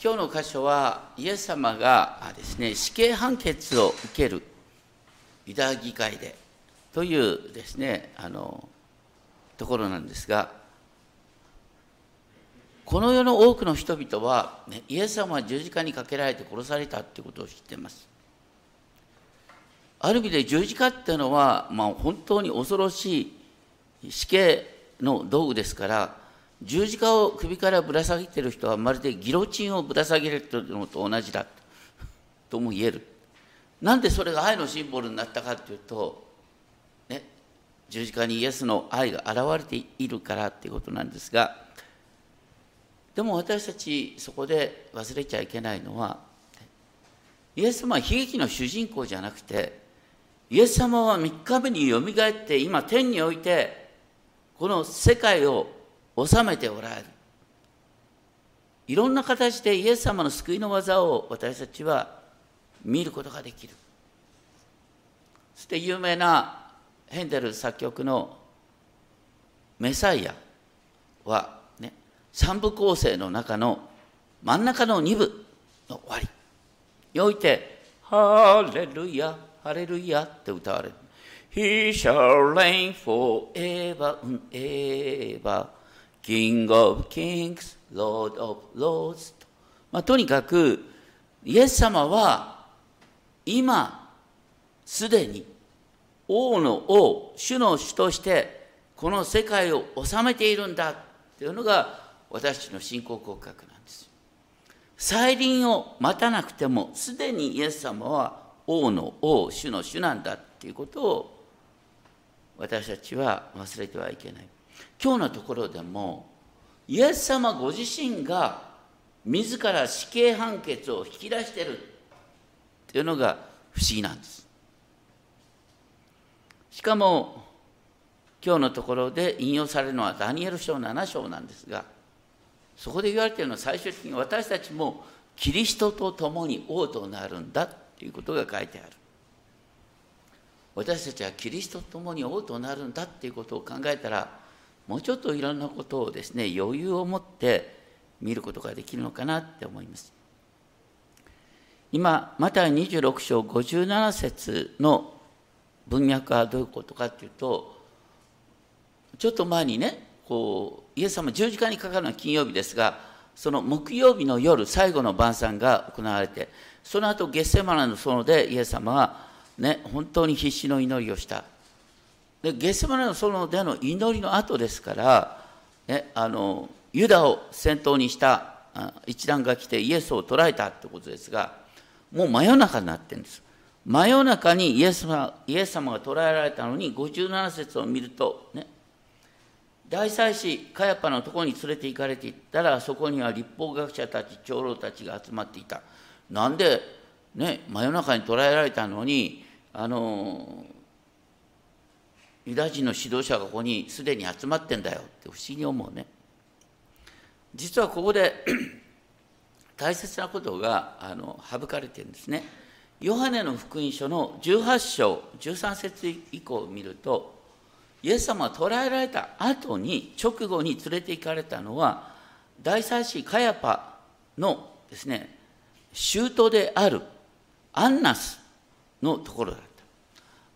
今日の箇所はイエス様がですね死刑判決を受けるユダヤ議会でというですねあのところなんですがこの世の多くの人々は、ね、イエス様は十字架にかけられて殺されたということを知っています。ある意味で十字架っていうのは、まあ、本当に恐ろしい死刑の道具ですから十字架を首からぶら下げてる人はまるでギロチンをぶら下げてるのと同じだとも言える。なんでそれが愛のシンボルになったかというと、ね、十字架にイエスの愛が現れているからっていうことなんですが、でも私たちそこで忘れちゃいけないのは、イエス様は悲劇の主人公じゃなくて、イエス様は3日目によみがえって今天においてこの世界を治めておられる。いろんな形でイエス様の救いの技を私たちは見ることができる。そして有名なヘンデル作曲のメサイアは、ね、三部構成の中の真ん中の二部の終わりにおいて、ハレルヤ、ハレルヤって歌われる。He shall reign forever and ever. King of Kings, Lord of Lords. まあ、とにかくイエス様は今すでに王の王主の主としてこの世界を治めているんだというのが私たちの信仰告白なんです。再臨を待たなくてもすでにイエス様は王の王主の主なんだっていうことを私たちは忘れてはいけない。今日のところでもイエス様ご自身が自ら死刑判決を引き出してるっていうのが不思議なんです。しかも今日のところで引用されるのはダニエル書7章なんですがそこで言われているのは最終的に私たちもキリストと共に王となるんだということが書いてある。私たちはキリストと共に王となるんだっていうことを考えたらもうちょっといろんなことをですね余裕を持って見ることができるのかなって思います。今マタイ26章57節の文脈はどういうことかっていうとちょっと前にねこうイエス様十字架にかかるのは金曜日ですがその木曜日の夜最後の晩餐が行われてその後ゲッセマナの園でイエス様はね本当に必死の祈りをした。でゲスマネの園での祈りの後ですから、ね、あのユダを先頭にした一団が来てイエスを捕らえたってことですがもう真夜中になってるんです。真夜中にイエス様イエス様が捕らえられたのに57節を見るとね大祭司カヤパのところに連れて行かれていったらそこには立法学者たち長老たちが集まっていた。なんでね真夜中に捕らえられたのにあのユダヤ人の指導者がここにすでに集まってんだよ。って不思議に思うね。実はここで 大切なことがあの省かれてるんですね。ヨハネの福音書の18章13節以降を見るとイエス様が捕らえられた後に直後に連れて行かれたのは大祭司カヤパのですね舅であるアンナスのところだ。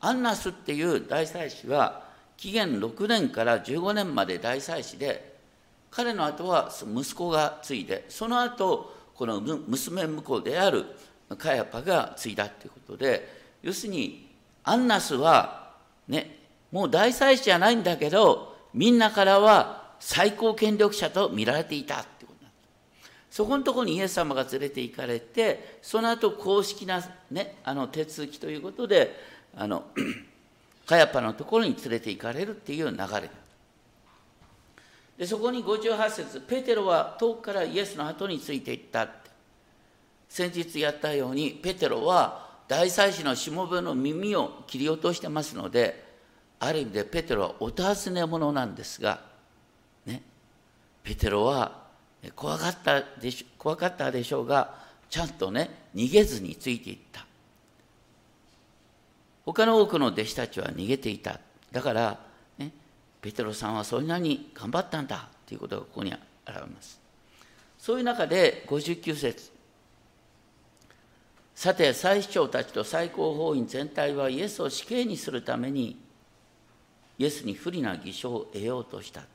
アンナスっていう大祭司は紀元6年から15年まで大祭司で彼の後は息子が継いでその後この娘婿であるカヤパが継いだっていうことで要するにアンナスはねもう大祭司じゃないんだけどみんなからは最高権力者と見られていたってことなんですそこのところにイエス様が連れて行かれてその後公式な、ね、あの手続きということであの カヤパのところに連れて行かれるっていう流れ。でそこに58節ペテロは遠くからイエスの後についていったっ先日やったようにペテロは大祭司のしもべの耳を切り落としてますのである意味でペテロはお尋ね者なんですがねペテロは怖かったでし怖かったでしょうがちゃんとね逃げずについていった。他の多くの弟子たちは逃げていた。だから、ね、ペテロさんはそんなに頑張ったんだ。ということがここに現れます。そういう中で59節。さて最主張たちと最高法院全体はイエスを死刑にするためにイエスに不利な偽証を得ようとした。こ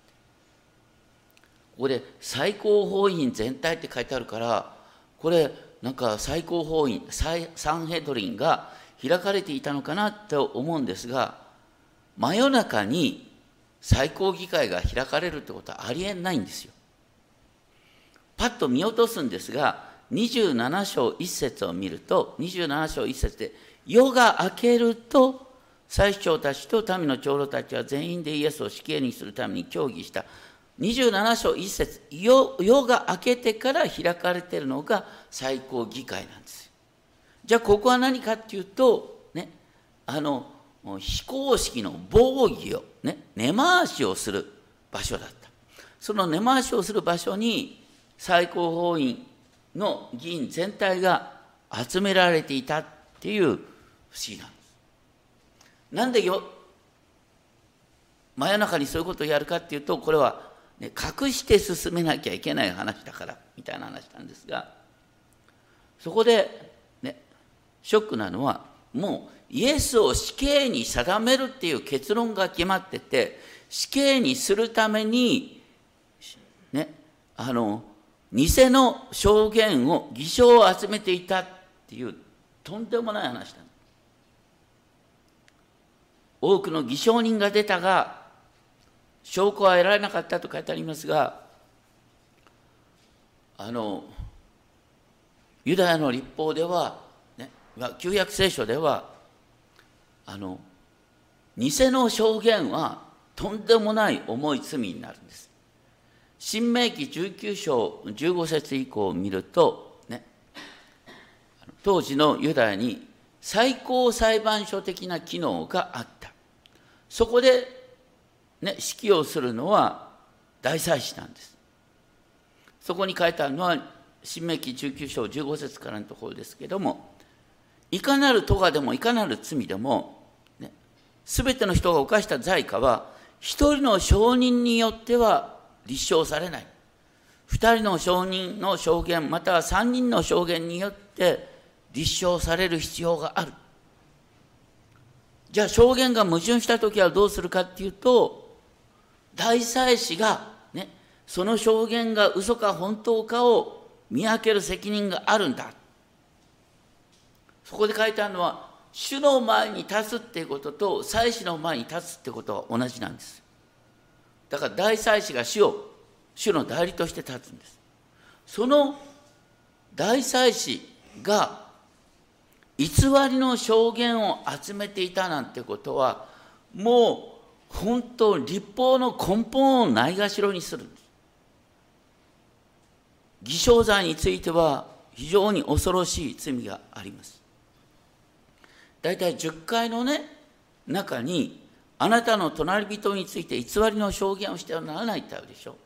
こで最高法院全体って書いてあるからこれなんか最高法院サンヘドリンが開かれていたのかなと思うんですが真夜中に最高議会が開かれるってことはありえないんですよ。パッと見落とすんですが27章1節を見ると27章1節で夜が明けると最主張たちと民の長老たちは全員でイエスを死刑にするために協議した27章1節夜が明けてから開かれているのが最高議会なんですじゃあここは何かっていうとねあの非公式の防御をね根回しをする場所だった。その根回しをする場所に最高法院の議員全体が集められていたっていう不思議なんです。なんでよ真夜中にそういうことをやるかっていうとこれはね、隠して進めなきゃいけない話だからみたいな話なんですがそこで、ショックなのはもうイエスを死刑に定めるっていう結論が決まってて死刑にするためにねあの偽の証言を偽証を集めていたっていうとんでもない話だ多くの偽証人が出たが証拠は得られなかったと書いてありますがあのユダヤの立法では、旧約聖書ではあの偽の証言はとんでもない重い罪になるんです。新明記19章15節以降を見ると、ね、当時のユダヤに最高裁判所的な機能があった。そこでね、指揮をするのは大祭司なんです。そこに書いてあるのは、新明記19章15節からのところですけども、いかなる咎でもいかなる罪でも、ね、全ての人が犯した罪過は、一人の証人によっては立証されない。二人の証人の証言、または三人の証言によって立証される必要がある。じゃあ証言が矛盾した時はどうするかっていうと、大祭司が、ね、その証言が嘘か本当かを見分ける責任があるんだ。そこで書いてあるのは、主の前に立つっていうことと、祭司の前に立つってことは同じなんです。だから大祭司が主を、主の代理として立つんです。その大祭司が偽りの証言を集めていたなんてことは、もう本当立法の根本をないがしろにするんです偽証罪については非常に恐ろしい罪があります大体10回のね中にあなたの隣人について偽りの証言をしてはならないってあるでしょ。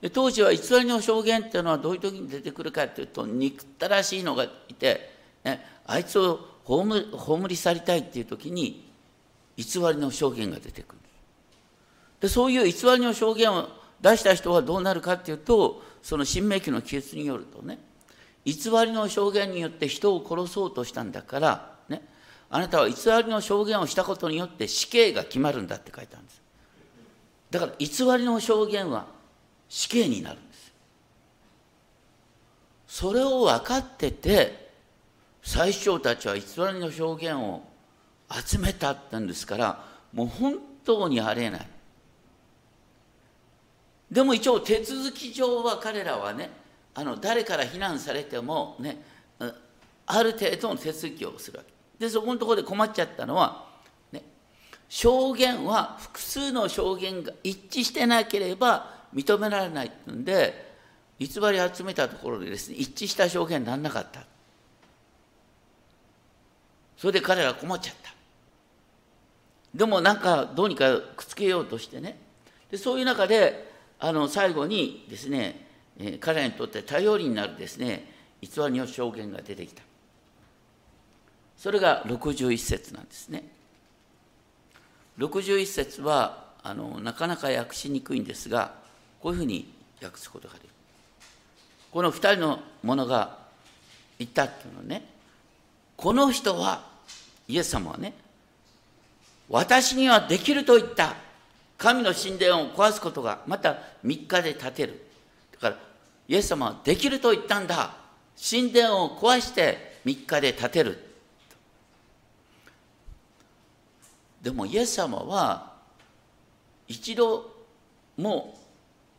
で当時は偽りの証言っていうのはどういう時に出てくるかっていうと憎ったらしいのがいて、ね、あいつを葬り去りたいっていう時に偽りの証言が出てくる。でそういう偽りの証言を出した人はどうなるかっていうとその新明記の記述によるとね偽りの証言によって人を殺そうとしたんだからあなたは偽りの証言をしたことによって死刑が決まるんだって書いてあるんです。だから偽りの証言は死刑になるんです。それを分かってて最初たちは偽りの証言を集めたってんですからもう本当にありえない。でも一応手続き上は彼らはねあの誰から非難されてもねある程度の手続きをするわけ。でそこのところで困っちゃったのは、ね、証言は複数の証言が一致してなければ認められないってんで偽り集めたところでですね一致した証言にならなかった。それで彼ら困っちゃった。でもなんかどうにかくっつけようとしてね。でそういう中であの最後にですね、えー、彼らにとって頼りになるですね偽りの証言が出てきた。それが61節なんですね。61節はあのなかなか訳しにくいんですがこういうふうに訳すことができる。この2人の者が言ったっていうのね。この人はイエス様はね私にはできると言った。神の神殿を壊すことがまた3日で建てる。だからイエス様はできると言ったんだ。神殿を壊して3日で建てる。でもイエス様は一度も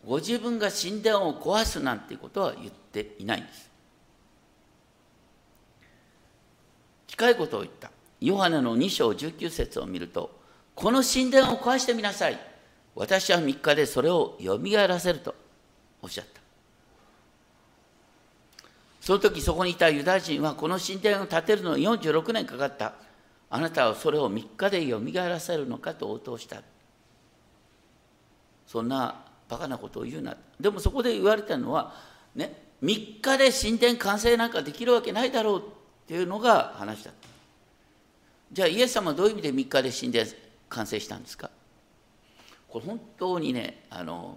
うご自分が神殿を壊すなんていうことは言っていないんです。近いことを言った。ヨハネの2章19節を見るとこの神殿を壊してみなさい。私は3日でそれをよみがえらせるとおっしゃった。その時そこにいたユダヤ人はこの神殿を建てるのに46年かかった。あなたはそれを3日でよみがえらせるのかと応答した。そんなバカなことを言うな。でもそこで言われたのはね3日で神殿完成なんかできるわけないだろうっていうのが話だった。じゃあイエス様はどういう意味で3日で神殿完成したんですか？これ本当にねあの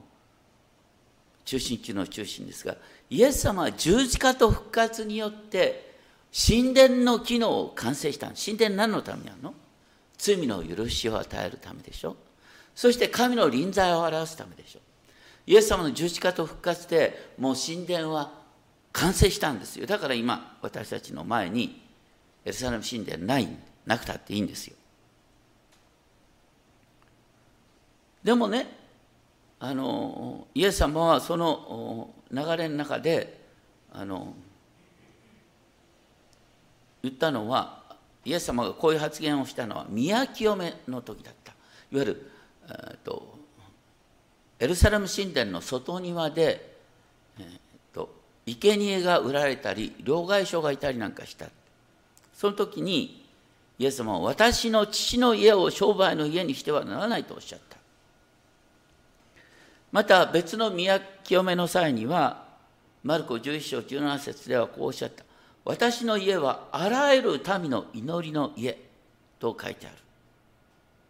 中心中の中心ですがイエス様は十字架と復活によって神殿の機能を完成した神殿何のためにあるの？罪の許しを与えるためでしょ？そして神の臨在を表すためでしょ？イエス様の十字架と復活でもう神殿は完成したんですよ。だから今私たちの前にエルサレム神殿ないなくたっていいんですよ。でもねあのイエス様はその流れの中であの言ったのはイエス様がこういう発言をしたのは宮清めの時だった。いわゆる、えーと、エルサレム神殿の外庭で、えーと、生贄が売られたり両替商がいたりなんかした。その時にイエス様は私の父の家を商売の家にしてはならないとおっしゃった。また別の宮清めの際にはマルコ11章17節ではこうおっしゃった。私の家はあらゆる民の祈りの家と書いてある。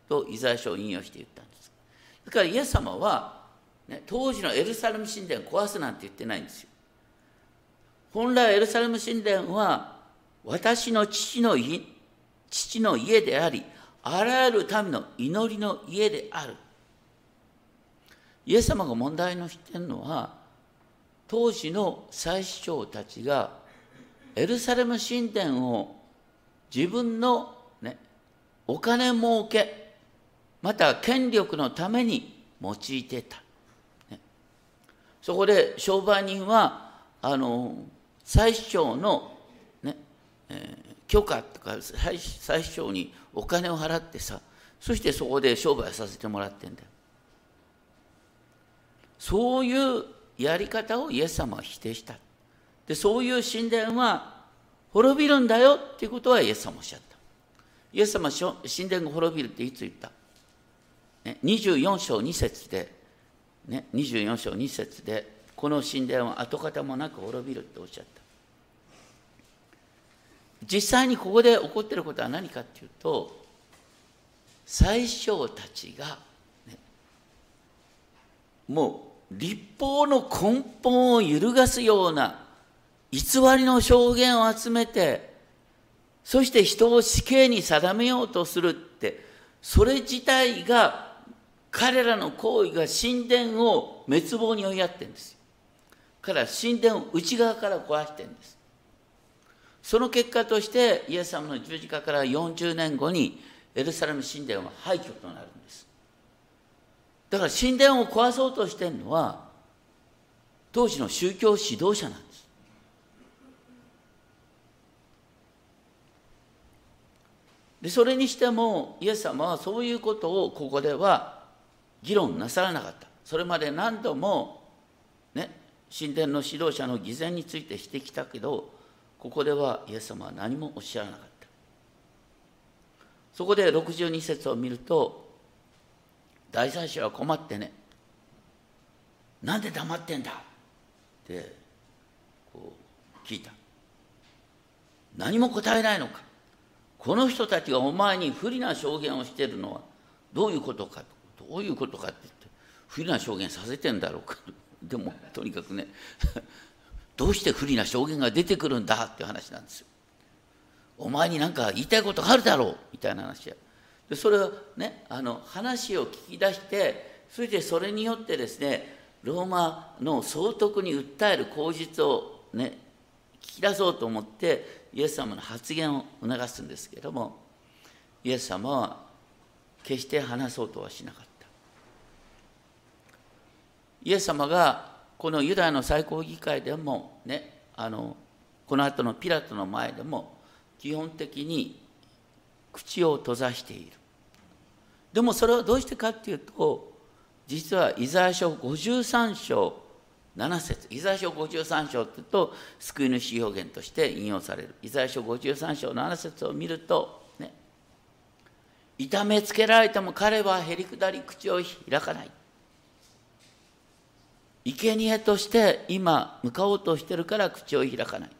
とイザヤ書を引用して言ったんです。だからイエス様は、ね、当時のエルサレム神殿を壊すなんて言ってないんですよ。本来エルサレム神殿は私の父の父の家でありあらゆる民の祈りの家である。イエス様が問題のしてるのは当時の祭司長たちがエルサレム神殿を自分の、ね、お金儲けまた権力のために用いてた、ね、そこで商売人はあの祭司長の、ねえー、許可とか祭司長にお金を払ってさそしてそこで商売させてもらってんだよ。そういうやり方をイエス様は否定した。で、そういう神殿は滅びるんだよっていうことはイエス様おっしゃった。イエス様は神殿が滅びるっていつ言った、ね、?24 章2節で、ね、24章2節で、この神殿は跡形もなく滅びるっておっしゃった。実際にここで起こってることは何かっていうと、最小たちがねもう立法の根本を揺るがすような偽りの証言を集めてそして人を死刑に定めようとするってそれ自体が彼らの行為が神殿を滅亡に追いやってるんですよ。から神殿を内側から壊してるんです。その結果としてイエス様の十字架から40年後にエルサレム神殿は廃墟となるんです。だから神殿を壊そうとしてるのは当時の宗教指導者なんですでそれにしてもイエス様はそういうことをここでは議論なさらなかった。それまで何度もね神殿の指導者の偽善についてしてきたけどここではイエス様は何もおっしゃらなかった。そこで62節を見ると大祭司は困ってね。なんで黙ってんだ？ってこう聞いた。何も答えないのか。この人たちがお前に不利な証言をしているのはどういうことかどういうことかって言って不利な証言させてんだろうか でもとにかくね どうして不利な証言が出てくるんだっていう話なんですよ。お前に何か言いたいことがあるだろうみたいな話でそれをねあの話を聞き出してそれでそれによってですねローマの総督に訴える口実をね聞き出そうと思ってイエス様の発言を促すんですけれどもイエス様は決して話そうとはしなかった。イエス様がこのユダヤの最高議会でもねあのこの後のピラトの前でも基本的に口を閉ざしている。でもそれはどうしてかっていうと実はイザヤ書53章7節。イザヤ書53章っていうと救い主表現として引用される。イザヤ書53章7節を見るとね痛めつけられても彼はへりくだり口を開かない。生贄として今向かおうとしてるから口を開かない。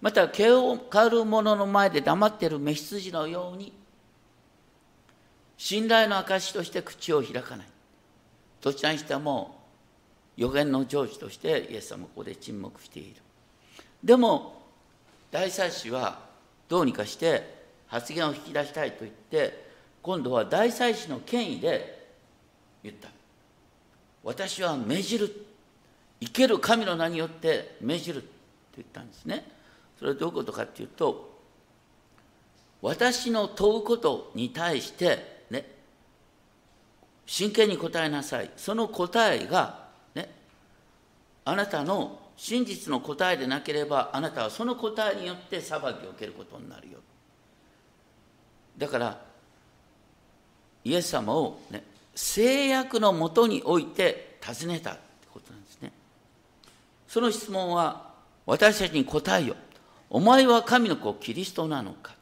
また毛を刈る者の前で黙ってる召羊のように信頼の証として口を開かない。どちらにしても予言の成就としてイエス様はここで沈黙している。でも大祭司はどうにかして発言を引き出したいと言って今度は大祭司の権威で言った。私は命じる生ける神の名によって命じると言ったんですね。それはどういうことかっていうと私の問うことに対してね真剣に答えなさい。その答えがあなたの真実の答えでなければあなたはその答えによって裁きを受けることになるよ。だからイエス様を、ね、制約のもとにおいて尋ねたってことなんですね。その質問は私たちに答えよ。お前は神の子キリストなのか。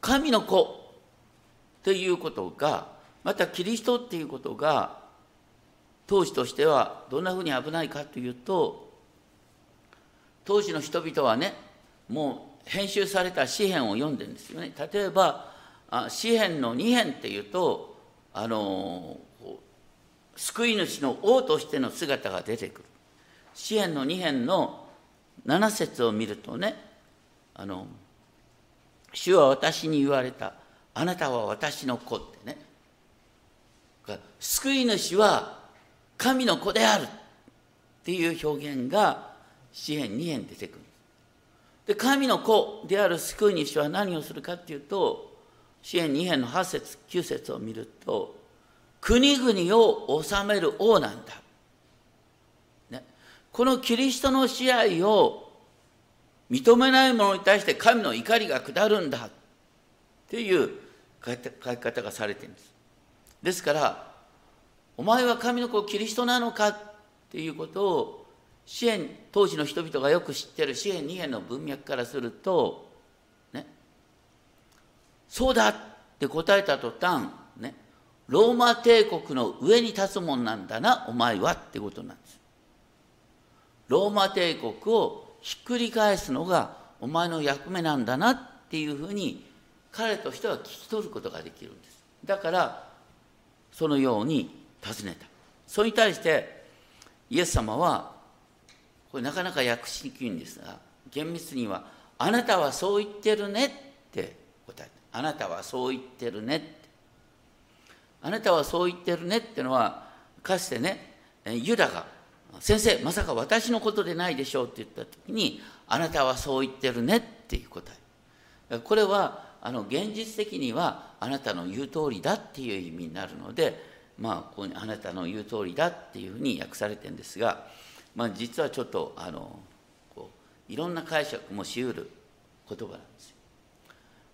神の子っていうことがまたキリストっていうことが当時としてはどんなふうに危ないかというと当時の人々はねもう編集された詩篇を読んでるんですよね。例えば詩篇の2編っていうとあの救い主の王としての姿が出てくる。詩篇の2編の7節を見るとねあの主は私に言われた。あなたは私の子ってね。救い主は神の子であるっていう表現が詩篇2編出てくる。で神の子である救い主は何をするかっていうと詩篇2編の8節9節を見ると国々を治める王なんだ。ね。このキリストの支配を認めない者に対して神の怒りが下るんだっていう書き方がされているんです。ですから、お前は神の子キリストなのかっていうことを支援当時の人々がよく知ってる支援二編の文脈からすると、ね、そうだって答えた途端、ね、ローマ帝国の上に立つもんなんだな、お前はってことなんです。ローマ帝国をひっくり返すのがお前の役目なんだなっていうふうに彼としては聞き取ることができるんですだからそのように尋ねた。それに対してイエス様はこれなかなか訳しにくいんですが厳密には「あなたはそう言ってるね」って答えた「あなたはそう言ってるね」って。あなたはそう言ってるねってのはかつてねユダが先生まさか私のことでないでしょうって言った時にあなたはそう言ってるねっていう答え。これはあの現実的にはあなたの言う通りだっていう意味になるのでまあここにあなたの言う通りだっていうふうに訳されてるんですが、まあ、実はちょっとあのこういろんな解釈もしうる言葉なんですよ。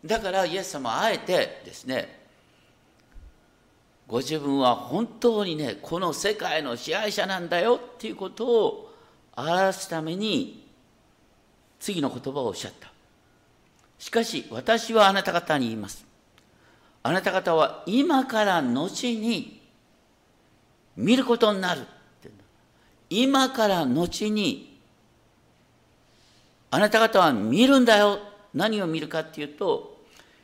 だからイエス様はあえてですねご自分は本当にねこの世界の支配者なんだよっていうことを表すために次の言葉をおっしゃった。しかし私はあなた方に言います。あなた方は今から後に見ることになる。今から後にあなた方は見るんだよ。何を見るかっていうと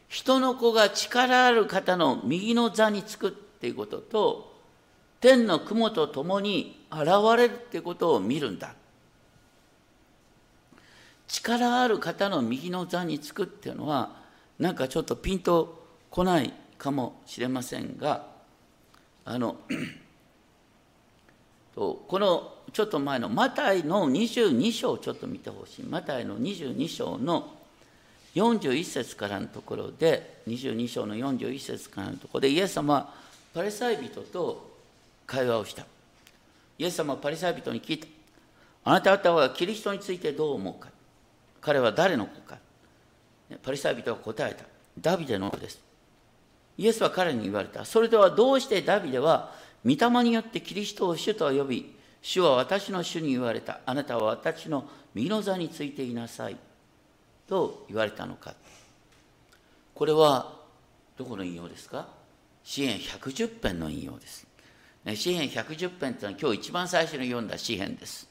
人の子が力ある方の右の座につくっていうことと天の雲と共に現れるってことを見るんだ。力ある方の右の座につくっていうのはなんかちょっとピンとこないかもしれませんがあのとこのちょっと前のマタイの22章をちょっと見てほしい。マタイの22章の41節からのところで22章の41節からのところでイエス様はパレサイ人と会話をした。イエス様はパレサイ人に聞いた。あなた方はキリストについてどう思うか。彼は誰の子か。パリサイ人は答えた。ダビデの子です。イエスは彼に言われた。それではどうしてダビデは御霊によってキリストを主と呼び主は私の主に言われたあなたは私の身の座についていなさいと言われたのかこれはどこの引用ですか？詩篇110編の引用です。詩篇110編というのは今日一番最初に読んだ詩篇です。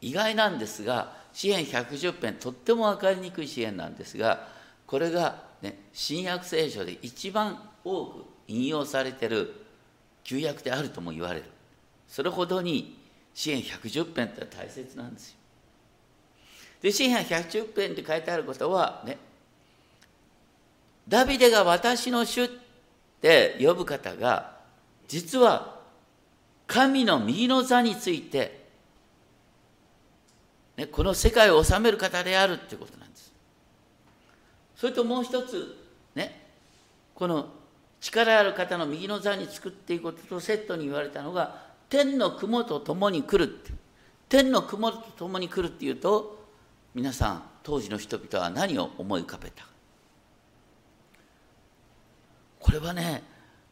意外なんですが詩篇110編とっても分かりにくい詩篇なんですがこれが、ね、新約聖書で一番多く引用されている旧約であるとも言われるそれほどに詩篇110編って大切なんですよ。で詩篇110編って書いてあることはねダビデが私の主って呼ぶ方が実は神の右の座について、ね、この世界を治める方であるっていうことなんです。それともう一つねこの力ある方の右の座につくっていうこととセットに言われたのが天の雲と共に来るって。天の雲と共に来るっていうと皆さん当時の人々は何を思い浮かべたこれはね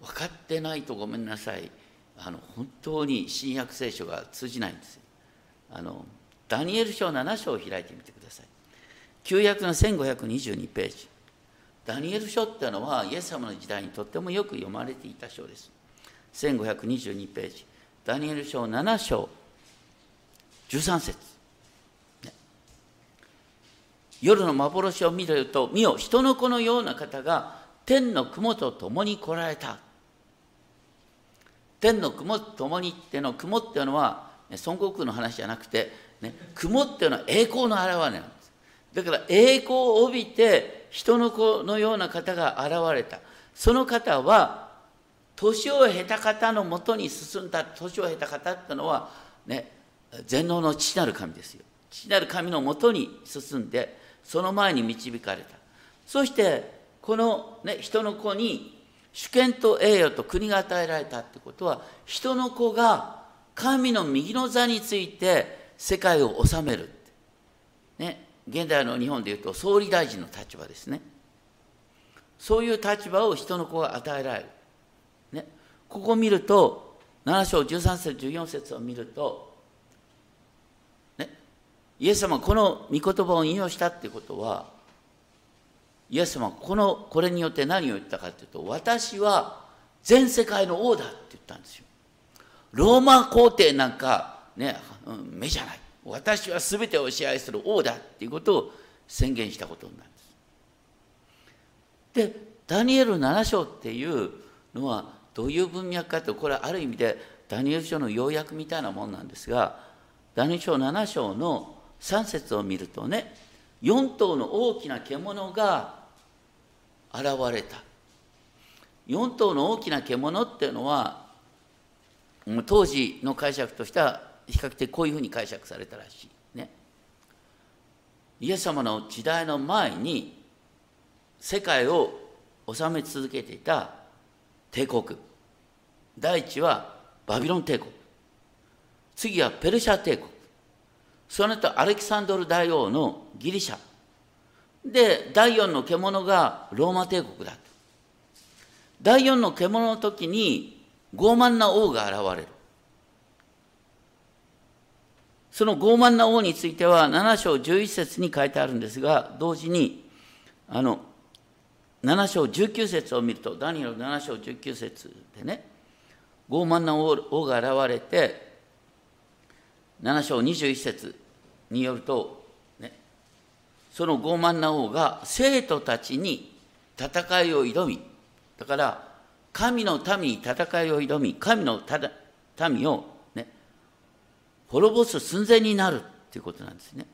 分かってないとごめんなさい。あの本当に新約聖書が通じないんですあのダニエル書7章を開いてみてください。旧約の1522ページ。ダニエル書っていうのはイエス様の時代にとってもよく読まれていた書です。1522ページ。ダニエル書7章13節、夜の幻を見ると見よ人の子のような方が天の雲と共に来られた。天の雲と共にっての雲っていうのは、ね、孫悟空の話じゃなくて、ね、雲っていうのは栄光の表れなんです。だから栄光を帯びて人の子のような方が現れた。その方は年を経た方のもとに進んだ。年を経た方ってのはね全能の父なる神ですよ。父なる神のもとに進んでその前に導かれた。そしてこの、ね、人の子に主権と栄誉と国が与えられたってことは人の子が神の右の座について世界を治める、現代の日本でいうと総理大臣の立場ですね。そういう立場を人の子が与えられる、ね、ここを見ると7章13節14節を見ると、ね、イエス様この御言葉を引用したってことはイエス様このこれによって何を言ったかというと私は全世界の王だって言ったんですよ。ローマ皇帝なんかね、目じゃない。私は全てを支配する王だっていうことを宣言したことになるんです。でダニエル7章っていうのはどういう文脈かとこれはある意味でダニエル書の要約みたいなもんなんですがダニエル書7章の3節を見るとね4頭の大きな獣が現れた。4頭の大きな獣っていうのは当時の解釈としては比較的こういうふうに解釈されたらしい。ね。イエス様の時代の前に世界を治め続けていた帝国。第一はバビロン帝国。次はペルシャ帝国。その後アレキサンドル大王のギリシャ。で第四の獣がローマ帝国だ第四の獣の時に傲慢な王が現れる。その傲慢な王については7章11節に書いてあるんですが同時にあの7章19節を見るとダニエル7章19節でね傲慢な王が現れて7章21節によるとその傲慢な王が生徒たちに戦いを挑みだから神の民に戦いを挑み神の民を滅ぼす寸前になるっていうことなんですね。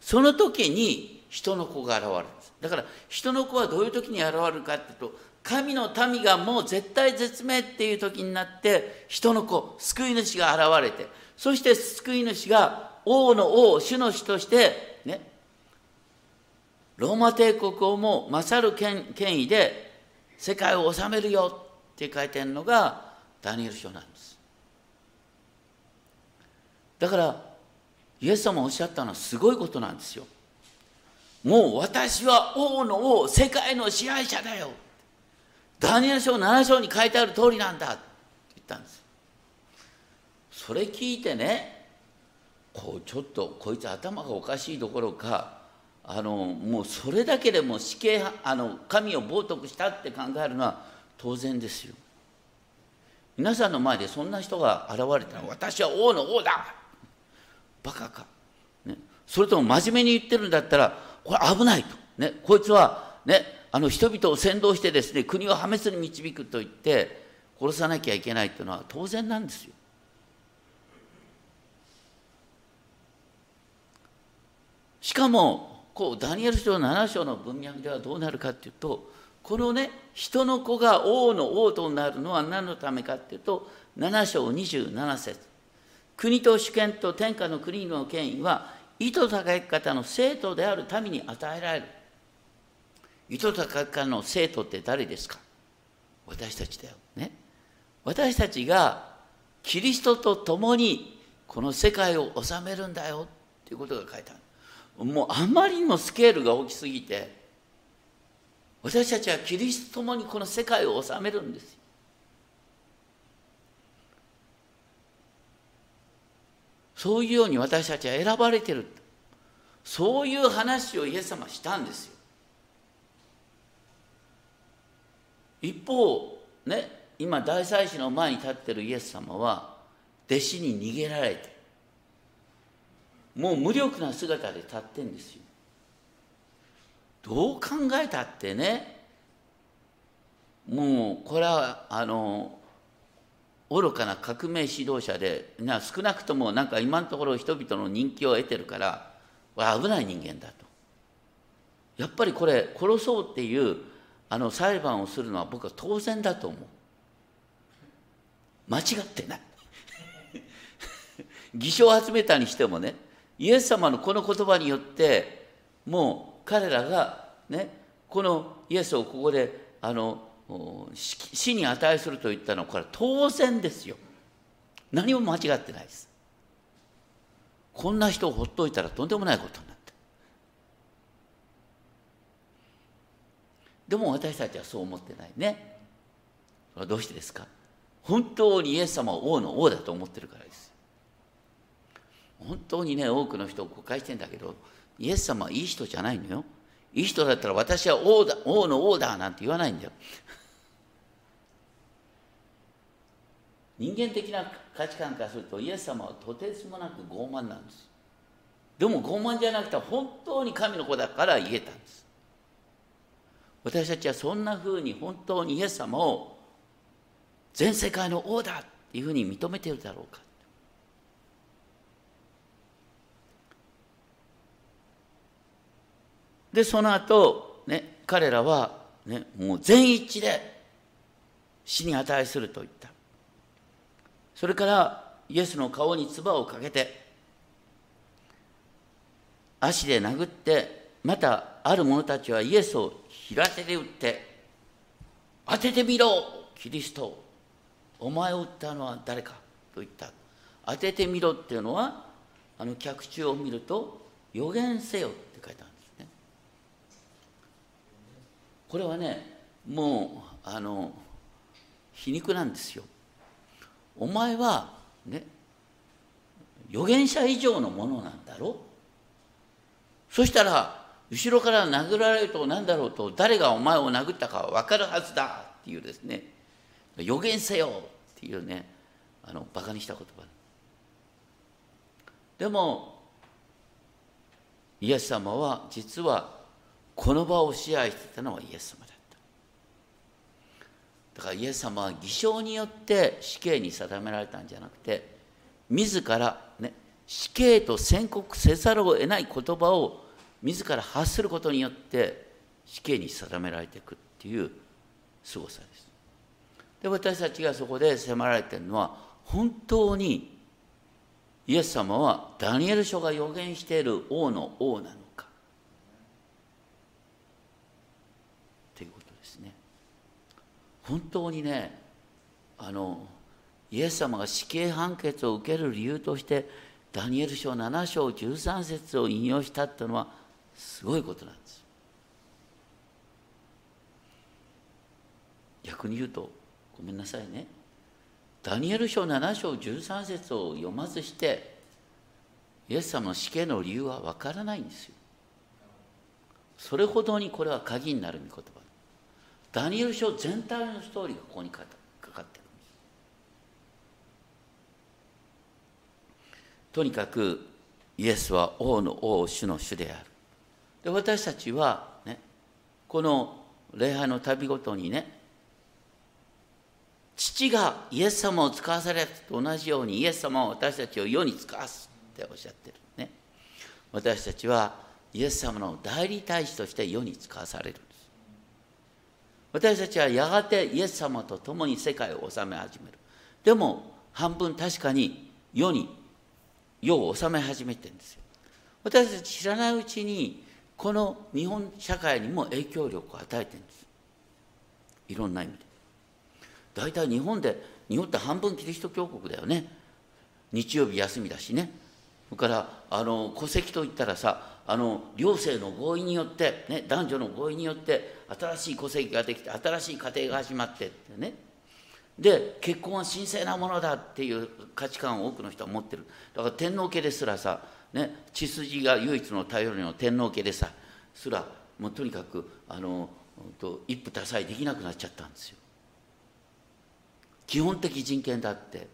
その時に人の子が現れるんです。だから人の子はどういう時に現れるかっていうと神の民がもう絶対絶命っていう時になって人の子救い主が現れてそして救い主が王の王主の主としてねローマ帝国をもう勝る権威で世界を治めるよって書いてるのがダニエル書なんです。だからイエス様おっしゃったのはすごいことなんですよ。もう私は王の王世界の支配者だよ。ダニエル書7章に書いてある通りなんだ。って言ったんです。それ聞いてねこうちょっとこいつ頭がおかしいどころかあのもうそれだけでも死刑あの神を冒涜したって考えるのは当然ですよ。皆さんの前でそんな人が現れたら私は王の王だ。バカか、ね、それとも真面目に言ってるんだったらこれ危ないと、ね、こいつは、ね、あの人々を先導してですね国を破滅に導くと言って殺さなきゃいけないというのは当然なんですよ。しかもこうダニエル書7章の文脈ではどうなるかっていうとこのね人の子が王の王となるのは何のためかっていうと7章27節。国と主権と天下の国の権威は意図高い方の生徒である民に与えられる。意図高い方の生徒って誰ですか？私たちだよね。私たちがキリストと共にこの世界を治めるんだよっていうことが書いてある。もうあまりにもスケールが大きすぎて私たちはキリストと共にこの世界を治めるんですよ。そういうように私たちは選ばれてる。そういう話をイエス様したんですよ。一方ね今大祭司の前に立ってるイエス様は弟子に逃げられてもう無力な姿で立ってんですよ。どう考えたってねもうこれはあの愚かな革命指導者でな少なくともなんか今のところ人々の人気を得てるから危ない人間だと。やっぱりこれ殺そうっていうあの裁判をするのは僕は当然だと思う。間違ってない。偽証を集めたにしてもねイエス様のこの言葉によってもう彼らがねこのイエスをここであの死に値すると言ったのはこれは当然ですよ。何も間違ってないです。こんな人をほっといたらとんでもないことになったでも私たちはそう思ってないね。それはどうしてですか？本当にイエス様は王の王だと思ってるからです。本当にね多くの人を誤解してんだけどイエス様はいい人じゃないのよ。いい人だったら私は王だ王の王だなんて言わないんだよ。人間的な価値観からするとイエス様はとてつもなく傲慢なんです。でも傲慢じゃなくて本当に神の子だから言えたんです。私たちはそんなふうに本当にイエス様を全世界の王だっていうふうに認めているだろうか。でその後ね彼らは、ね、もう全一致で死に値すると言った。それからイエスの顔に唾をかけて足で殴ってまたある者たちはイエスを平手で打って当ててみろキリスト。お前を打ったのは誰かと言った。当ててみろっていうのはあの脚中を見ると予言せよって書いてあるんですね。これはねもうあの皮肉なんですよ。お前はね預言者以上のものなんだろ？そしたら後ろから殴られると何だろうと誰がお前を殴ったかは分かるはずだっていうですね。予言せよっていうねあのバカにした言葉。でもイエス様は実はこの場を支配してたのはイエス様だからイエス様は偽証によって死刑に定められたんじゃなくて自らね死刑と宣告せざるを得ない言葉を自ら発することによって死刑に定められていくっていう凄さです。で私たちがそこで迫られてるのは本当にイエス様はダニエル書が予言している王の王なのかということですね。本当にねあのイエス様が死刑判決を受ける理由としてダニエル書7章13節を引用したっていうのはすごいことなんです。逆に言うとごめんなさいね。ダニエル書7章13節を読まずしてイエス様の死刑の理由はわからないんですよ。それほどにこれは鍵になる御言葉。ダニエル書全体のストーリーがここにかかってるんです。とにかくイエスは王の王主の主である。で私たちはねこの礼拝の旅ごとにね父がイエス様を使わされたと同じようにイエス様は私たちを世に使わすっておっしゃってるね。私たちはイエス様の代理大使として世に使わされる。私たちはやがてイエス様と共に世界を治め始める。でも半分確かに世に世を治め始めてるんですよ。私たち知らないうちにこの日本社会にも影響力を与えてるんです。いろんな意味で。大体日本で日本って半分キリスト教国だよね。日曜日休みだしね。それからあの戸籍といったらさあの両性の合意によって、ね、男女の合意によって新しい戸籍ができて新しい家庭が始まってってねで結婚は神聖なものだっていう価値観を多くの人は持ってるだから天皇家ですらさね、血筋が唯一の頼りの天皇家でさすらもうとにかくあの一夫多妻できなくなっちゃったんですよ。基本的人権だって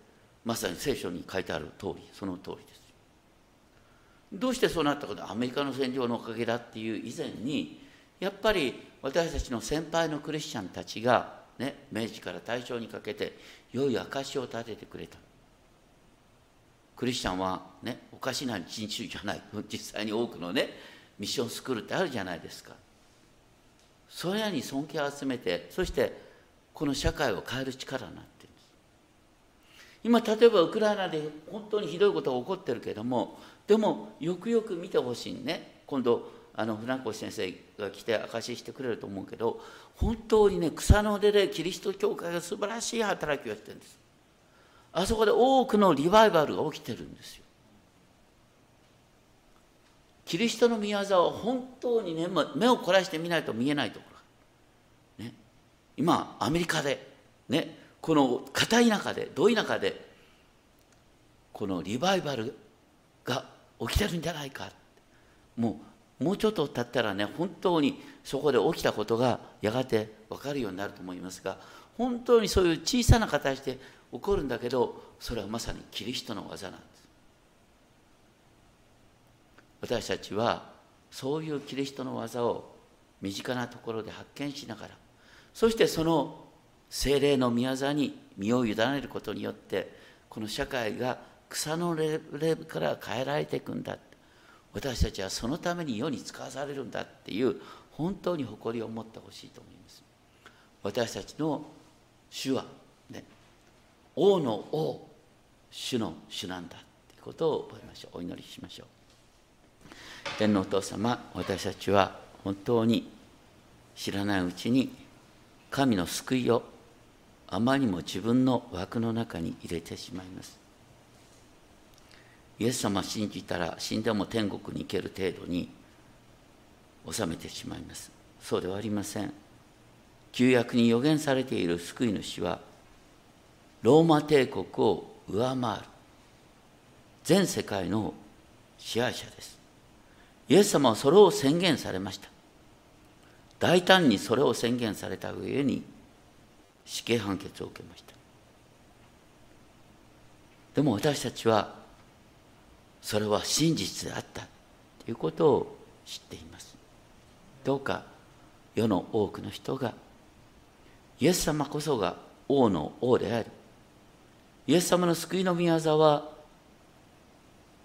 まさに聖書に書いてある通りその通りです。どうしてそうなったかアメリカの戦場のおかげだっていう以前にやっぱり私たちの先輩のクリスチャンたちが、ね、明治から大正にかけて良い証を立ててくれた。クリスチャンはねおかしな人種じゃない。実際に多くのねミッションスクールってあるじゃないですか。それらに尊敬を集めてそしてこの社会を変える力になってるんです。今例えばウクライナで本当にひどいことが起こってるけどもでもよくよく見てほしいね。今度あの船越先生が来て証ししてくれると思うけど本当にね草の出でキリスト教会が素晴らしい働きをしてるんです。あそこで多くのリバイバルが起きてるんですよ。キリストの御業は本当にね、目を凝らしてみないと見えないところ。ね、今、アメリカで、ね、この片田舎で、ど田舎で、このリバイバル起きてるんじゃないか。もう、もうちょっと経ったらね、本当にそこで起きたことがやがて分かるようになると思いますが、本当にそういう小さな形で起こるんだけどそれはまさにキリストの技なんです私たちはそういうキリストの技を身近なところで発見しながらそしてその精霊の御業に身を委ねることによってこの社会が草のレベルから変えられていくんだ私たちはそのために世に使わされるんだっていう本当に誇りを持ってほしいと思います。私たちの主はね王の王主の主なんだということを覚えましょうお祈りしましょう。天皇お父様私たちは本当に知らないうちに神の救いをあまりにも自分の枠の中に入れてしまいます。イエス様信じたら死んでも天国に行ける程度に収めてしまいます。そうではありません。旧約に予言されている救い主はローマ帝国を上回る全世界の支配者です。イエス様はそれを宣言されました。大胆にそれを宣言された上に死刑判決を受けました。でも私たちはそれは真実であった。ということを知っています。どうか世の多くの人がイエス様こそが王の王でありイエス様の救いの御業は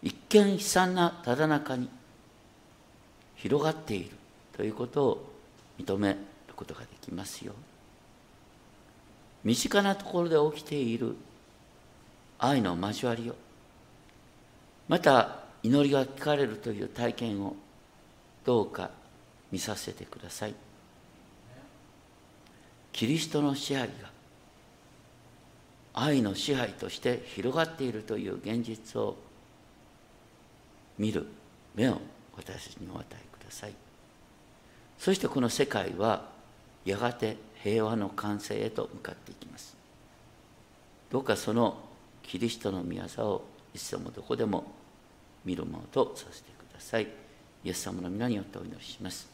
一見悲惨なただ中に広がっている。ということを認めることができますよ。身近なところで起きている愛の交わりをまた祈りが聞かれるという体験をどうか見させてください。キリストの支配が愛の支配として広がっているという現実を見る目を私たちにお与えください。そしてこの世界はやがて平和の完成へと向かっていきます。どうかそのキリストの御業をいつでもどこでも見るものとさせてください。イエス様の皆によってお祈りします。